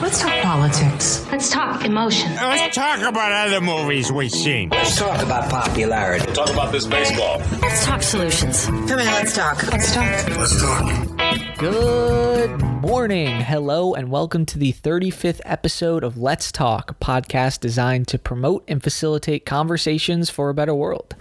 Let's talk politics. Let's talk emotion. Let's talk about other movies we've seen. Let's talk about popularity. Talk about this baseball. Let's talk solutions. Come in, let's talk. Let's talk. Let's talk. Good morning, hello, and welcome to the 35th episode of Let's Talk, a podcast designed to promote and facilitate conversations for a better world.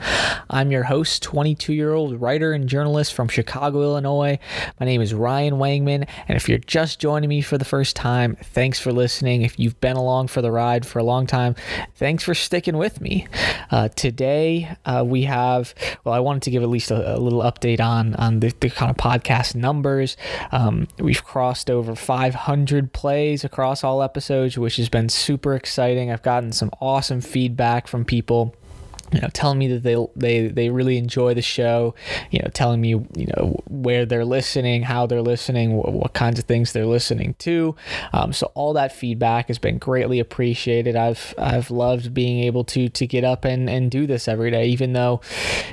I'm your host, 22 year old writer and journalist from Chicago, Illinois. My name is Ryan Wangman, and if you're just joining me for the first time, thanks for listening. If you've been along for the ride for a long time, thanks for sticking with me. Uh, today, uh, we have, well, I wanted to give at least a, a little update on, on the, the kind of podcast numbers. Um, we've crossed over 500 plays across all episodes, which has been super exciting. I've gotten some awesome feedback from people you know telling me that they they they really enjoy the show you know telling me you know where they're listening how they're listening what, what kinds of things they're listening to um, so all that feedback has been greatly appreciated i've i've loved being able to to get up and and do this every day even though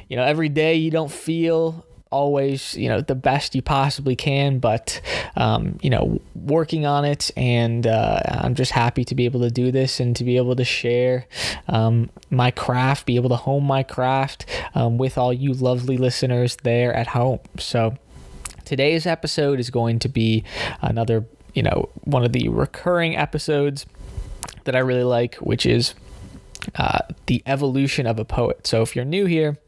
you know every day you don't feel always you know the best you possibly can but um, you know working on it and uh, i'm just happy to be able to do this and to be able to share um, my craft be able to hone my craft um, with all you lovely listeners there at home. So today's episode is going to be another you know one of the recurring episodes that i really like which is uh, the evolution of a poet. So if you're new here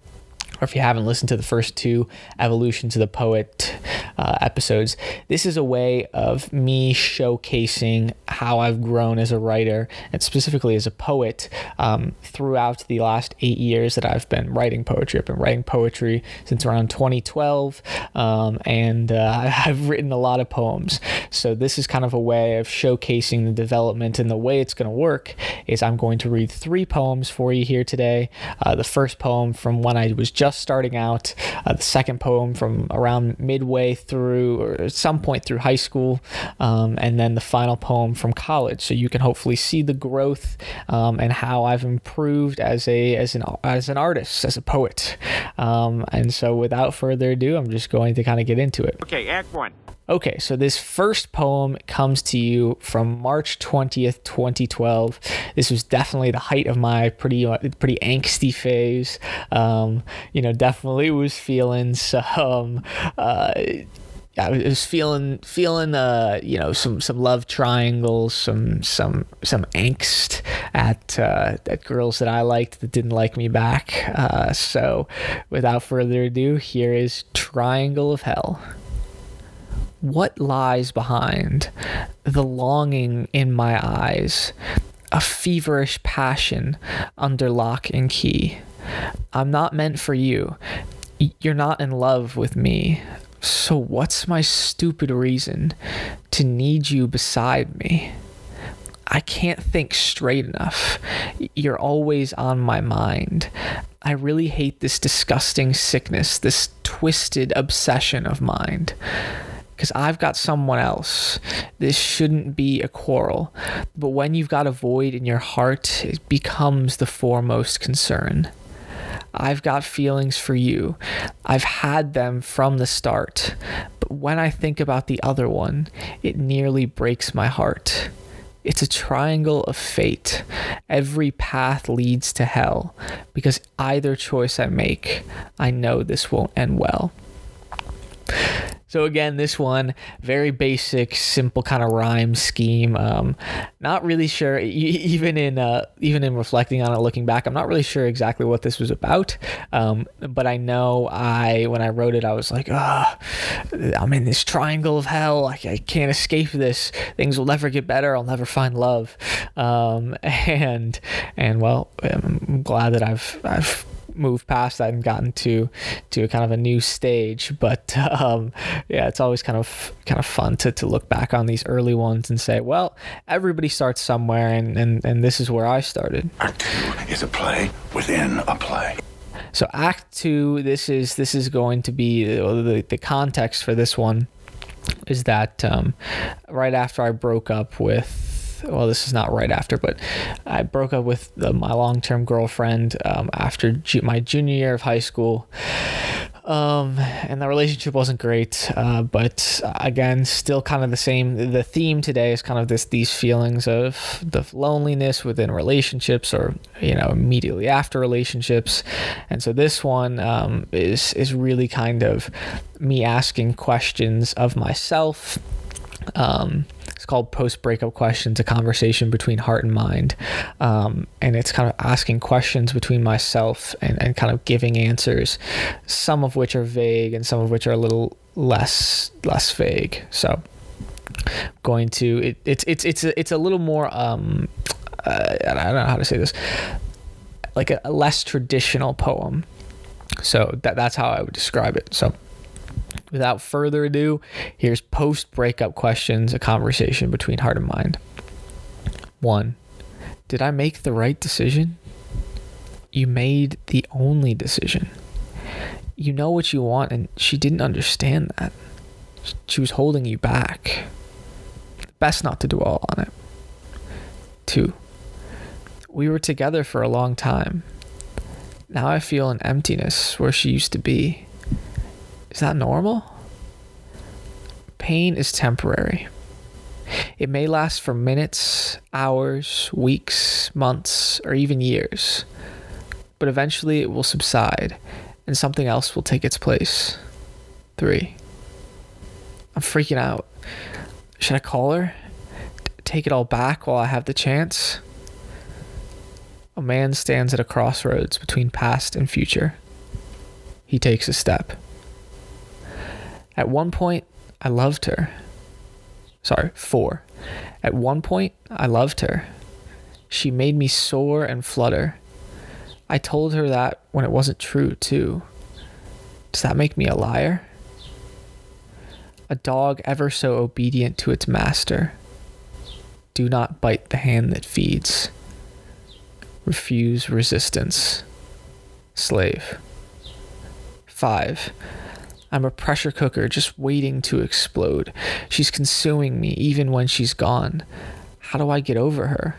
or if you haven't listened to the first two Evolution to the Poet uh, episodes, this is a way of me showcasing how I've grown as a writer and specifically as a poet um, throughout the last eight years that I've been writing poetry. I've been writing poetry since around 2012, um, and uh, I've written a lot of poems. So this is kind of a way of showcasing the development, and the way it's going to work is I'm going to read three poems for you here today. Uh, the first poem from when I was just starting out, uh, the second poem from around midway through or at some point through high school, um, and then the final poem from college. So you can hopefully see the growth um, and how I've improved as a as an as an artist, as a poet. Um, and so without further ado, I'm just going to kind of get into it. Okay, Act One. Okay, so this first poem comes to you from March 20th, 2012. This was definitely the height of my pretty uh, pretty angsty phase. Um, you know, definitely was feeling some uh, I was feeling feeling uh you know some some love triangles, some some some angst at uh, at girls that I liked that didn't like me back. Uh, so, without further ado, here is Triangle of Hell. What lies behind the longing in my eyes, a feverish passion under lock and key? I'm not meant for you. You're not in love with me. So, what's my stupid reason to need you beside me? I can't think straight enough. You're always on my mind. I really hate this disgusting sickness, this twisted obsession of mind. Because I've got someone else. This shouldn't be a quarrel. But when you've got a void in your heart, it becomes the foremost concern. I've got feelings for you. I've had them from the start. But when I think about the other one, it nearly breaks my heart. It's a triangle of fate. Every path leads to hell because either choice I make, I know this won't end well. So again, this one very basic, simple kind of rhyme scheme. Um, not really sure, even in uh, even in reflecting on it, looking back, I'm not really sure exactly what this was about. Um, but I know I when I wrote it, I was like, ah, oh, I'm in this triangle of hell. I, I, can't escape this. Things will never get better. I'll never find love. Um, and and well, I'm glad that I've I've moved past that and gotten to to kind of a new stage. But um, yeah, it's always kind of kind of fun to, to look back on these early ones and say, well, everybody starts somewhere, and and, and this is where I started. Act two is a play within a play. So Act Two, this is this is going to be the, the, the context for this one is that um, right after I broke up with well, this is not right after, but I broke up with the, my long term girlfriend um, after ju- my junior year of high school. Um, and the relationship wasn't great. Uh, but again, still kind of the same. The theme today is kind of this these feelings of the loneliness within relationships, or you know, immediately after relationships. And so this one um, is is really kind of me asking questions of myself. Um, it's called Post Breakup Questions, a conversation between heart and mind. Um, and it's kind of asking questions between myself and, and kind of giving answers, some of which are vague and some of which are a little less less vague. So going to it, it's it's it's a, it's a little more um uh, I don't know how to say this like a, a less traditional poem. So that that's how I would describe it. So without further ado, here's post breakup questions, a conversation between heart and mind. One, did I make the right decision? You made the only decision. You know what you want, and she didn't understand that. She was holding you back. Best not to dwell on it. Two, we were together for a long time. Now I feel an emptiness where she used to be. Is that normal? Pain is temporary. It may last for minutes, hours, weeks, months, or even years, but eventually it will subside and something else will take its place. Three. I'm freaking out. Should I call her? T- take it all back while I have the chance? A man stands at a crossroads between past and future. He takes a step. At one point, I loved her. Sorry, four. At one point, I loved her. She made me soar and flutter. I told her that when it wasn't true, too. Does that make me a liar? A dog ever so obedient to its master. Do not bite the hand that feeds. Refuse resistance. Slave. 5. I'm a pressure cooker just waiting to explode. She's consuming me even when she's gone. How do I get over her?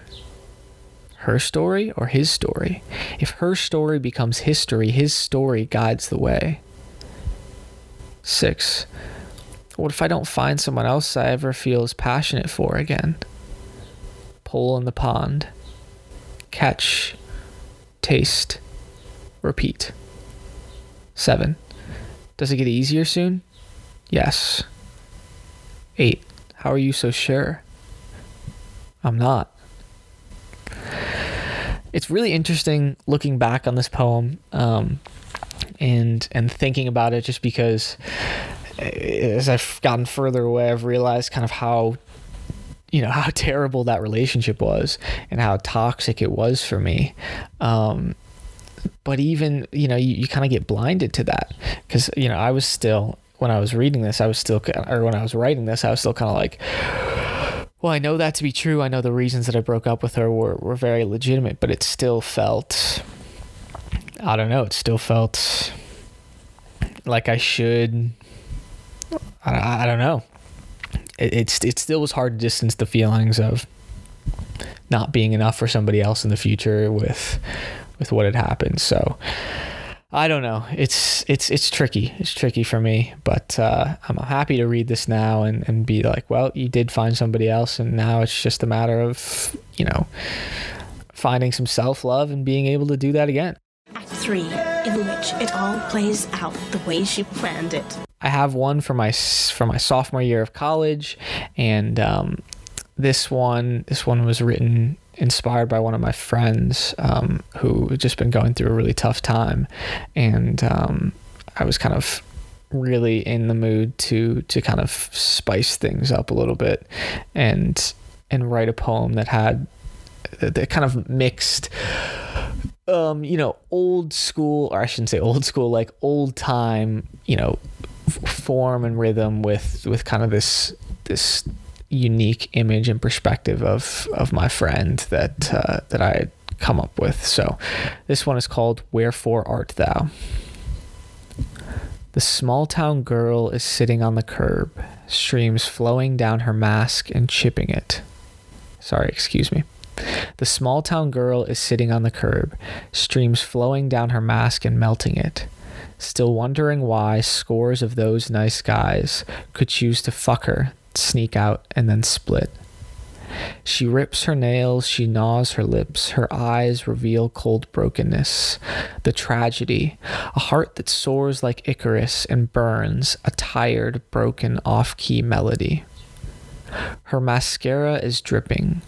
Her story or his story? If her story becomes history, his story guides the way. 6. What if I don't find someone else I ever feel as passionate for again? Pole in the pond. Catch. Taste. Repeat. 7. Does it get easier soon? Yes. 8. How are you so sure? I'm not. It's really interesting looking back on this poem um, and and thinking about it just because as I've gotten further away, I've realized kind of how you know how terrible that relationship was and how toxic it was for me. Um, but even you know you, you kind of get blinded to that because you know I was still when I was reading this I was still or when I was writing this I was still kind of like well, I know that to be true. I know the reasons that I broke up with her were, were very legitimate, but it still felt, I don't know, it still felt like I should, I, I don't know. It, it's, it still was hard to distance the feelings of not being enough for somebody else in the future with, with what had happened. So, I don't know. It's it's it's tricky. It's tricky for me, but uh, I'm happy to read this now and, and be like, well, you did find somebody else, and now it's just a matter of you know finding some self love and being able to do that again. Act three, in which it all plays out the way she planned it. I have one for my for my sophomore year of college, and um, this one this one was written inspired by one of my friends um, who had just been going through a really tough time, and um, I was kind of really in the mood to to kind of spice things up a little bit, and and write a poem that had that kind of mixed um you know old school or I shouldn't say old school like old time you know f- form and rhythm with with kind of this this unique image and perspective of of my friend that uh, that I had come up with. So this one is called Wherefore Art Thou? The small town girl is sitting on the curb, streams flowing down her mask and chipping it. Sorry, excuse me. The small town girl is sitting on the curb, streams flowing down her mask and melting it. still wondering why scores of those nice guys could choose to fuck her, sneak out, and then split. She rips her nails, she gnaws her lips, her eyes reveal cold brokenness, the tragedy, a heart that soars like Icarus and burns, a tired, broken, off key melody. Her mascara is dripping,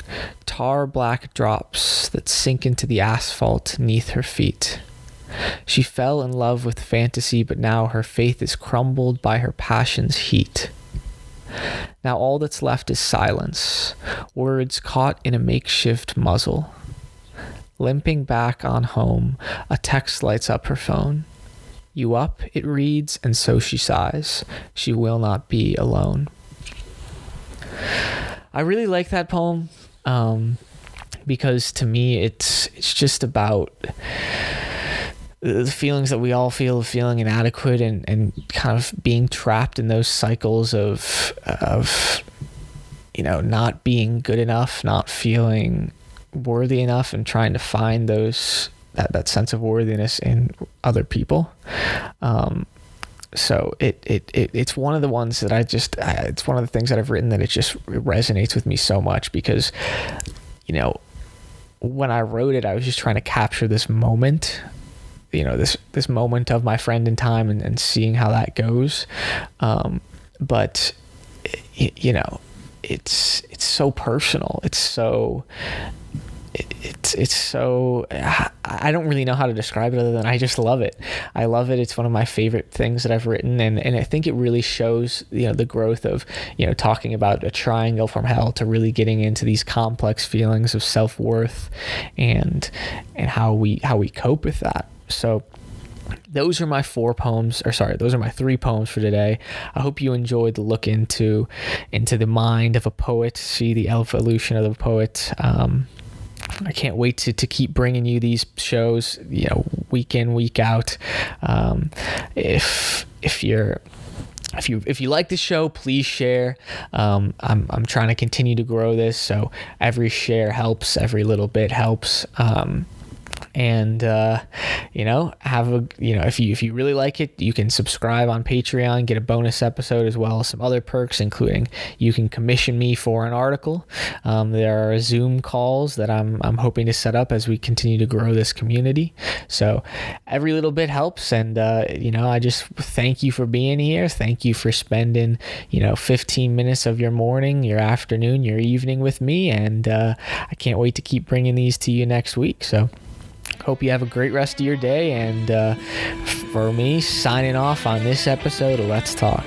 tar black drops that sink into the asphalt neath her feet. She fell in love with fantasy, but now her faith is crumbled by her passion's heat. Now all that's left is silence, words caught in a makeshift muzzle. Limping back on home, a text lights up her phone. You up, it reads, and so she sighs. She will not be alone. I really like that poem um, because to me it's it's just about the feelings that we all feel of feeling inadequate and, and kind of being trapped in those cycles of of you know not being good enough not feeling worthy enough and trying to find those that, that sense of worthiness in other people. Um, so it, it, it it's one of the ones that I just it's one of the things that I've written that it just resonates with me so much because you know when I wrote it I was just trying to capture this moment you know this this moment of my friend in time and, and seeing how that goes um, but you know it's it's so personal it's so it's it's so I don't really know how to describe it other than I just love it. I love it. It's one of my favorite things that I've written and and I think it really shows you know the growth of you know talking about a triangle from hell to really getting into these complex feelings of self-worth and and how we how we cope with that. So those are my four poems or sorry those are my three poems for today i hope you enjoyed the look into into the mind of a poet see the evolution of the poet um, I can't wait to, to keep bringing you these shows, you know, week in, week out. Um, if if you're if you if you like the show, please share. Um, I'm I'm trying to continue to grow this, so every share helps. Every little bit helps. Um, and uh, you know have a you know if you if you really like it you can subscribe on patreon get a bonus episode as well as some other perks including you can commission me for an article. Um, there are zoom calls that i'm i'm hoping to set up as we continue to grow this community. So every little bit helps. And uh, you know i just thank you for being here. Thank you for spending you know 15 minutes of your morning your afternoon your evening with me. And uh, i can't wait to keep bringing these to you next week. So Hope you have a great rest of your day. And uh, for me, signing off on this episode of Let's Talk.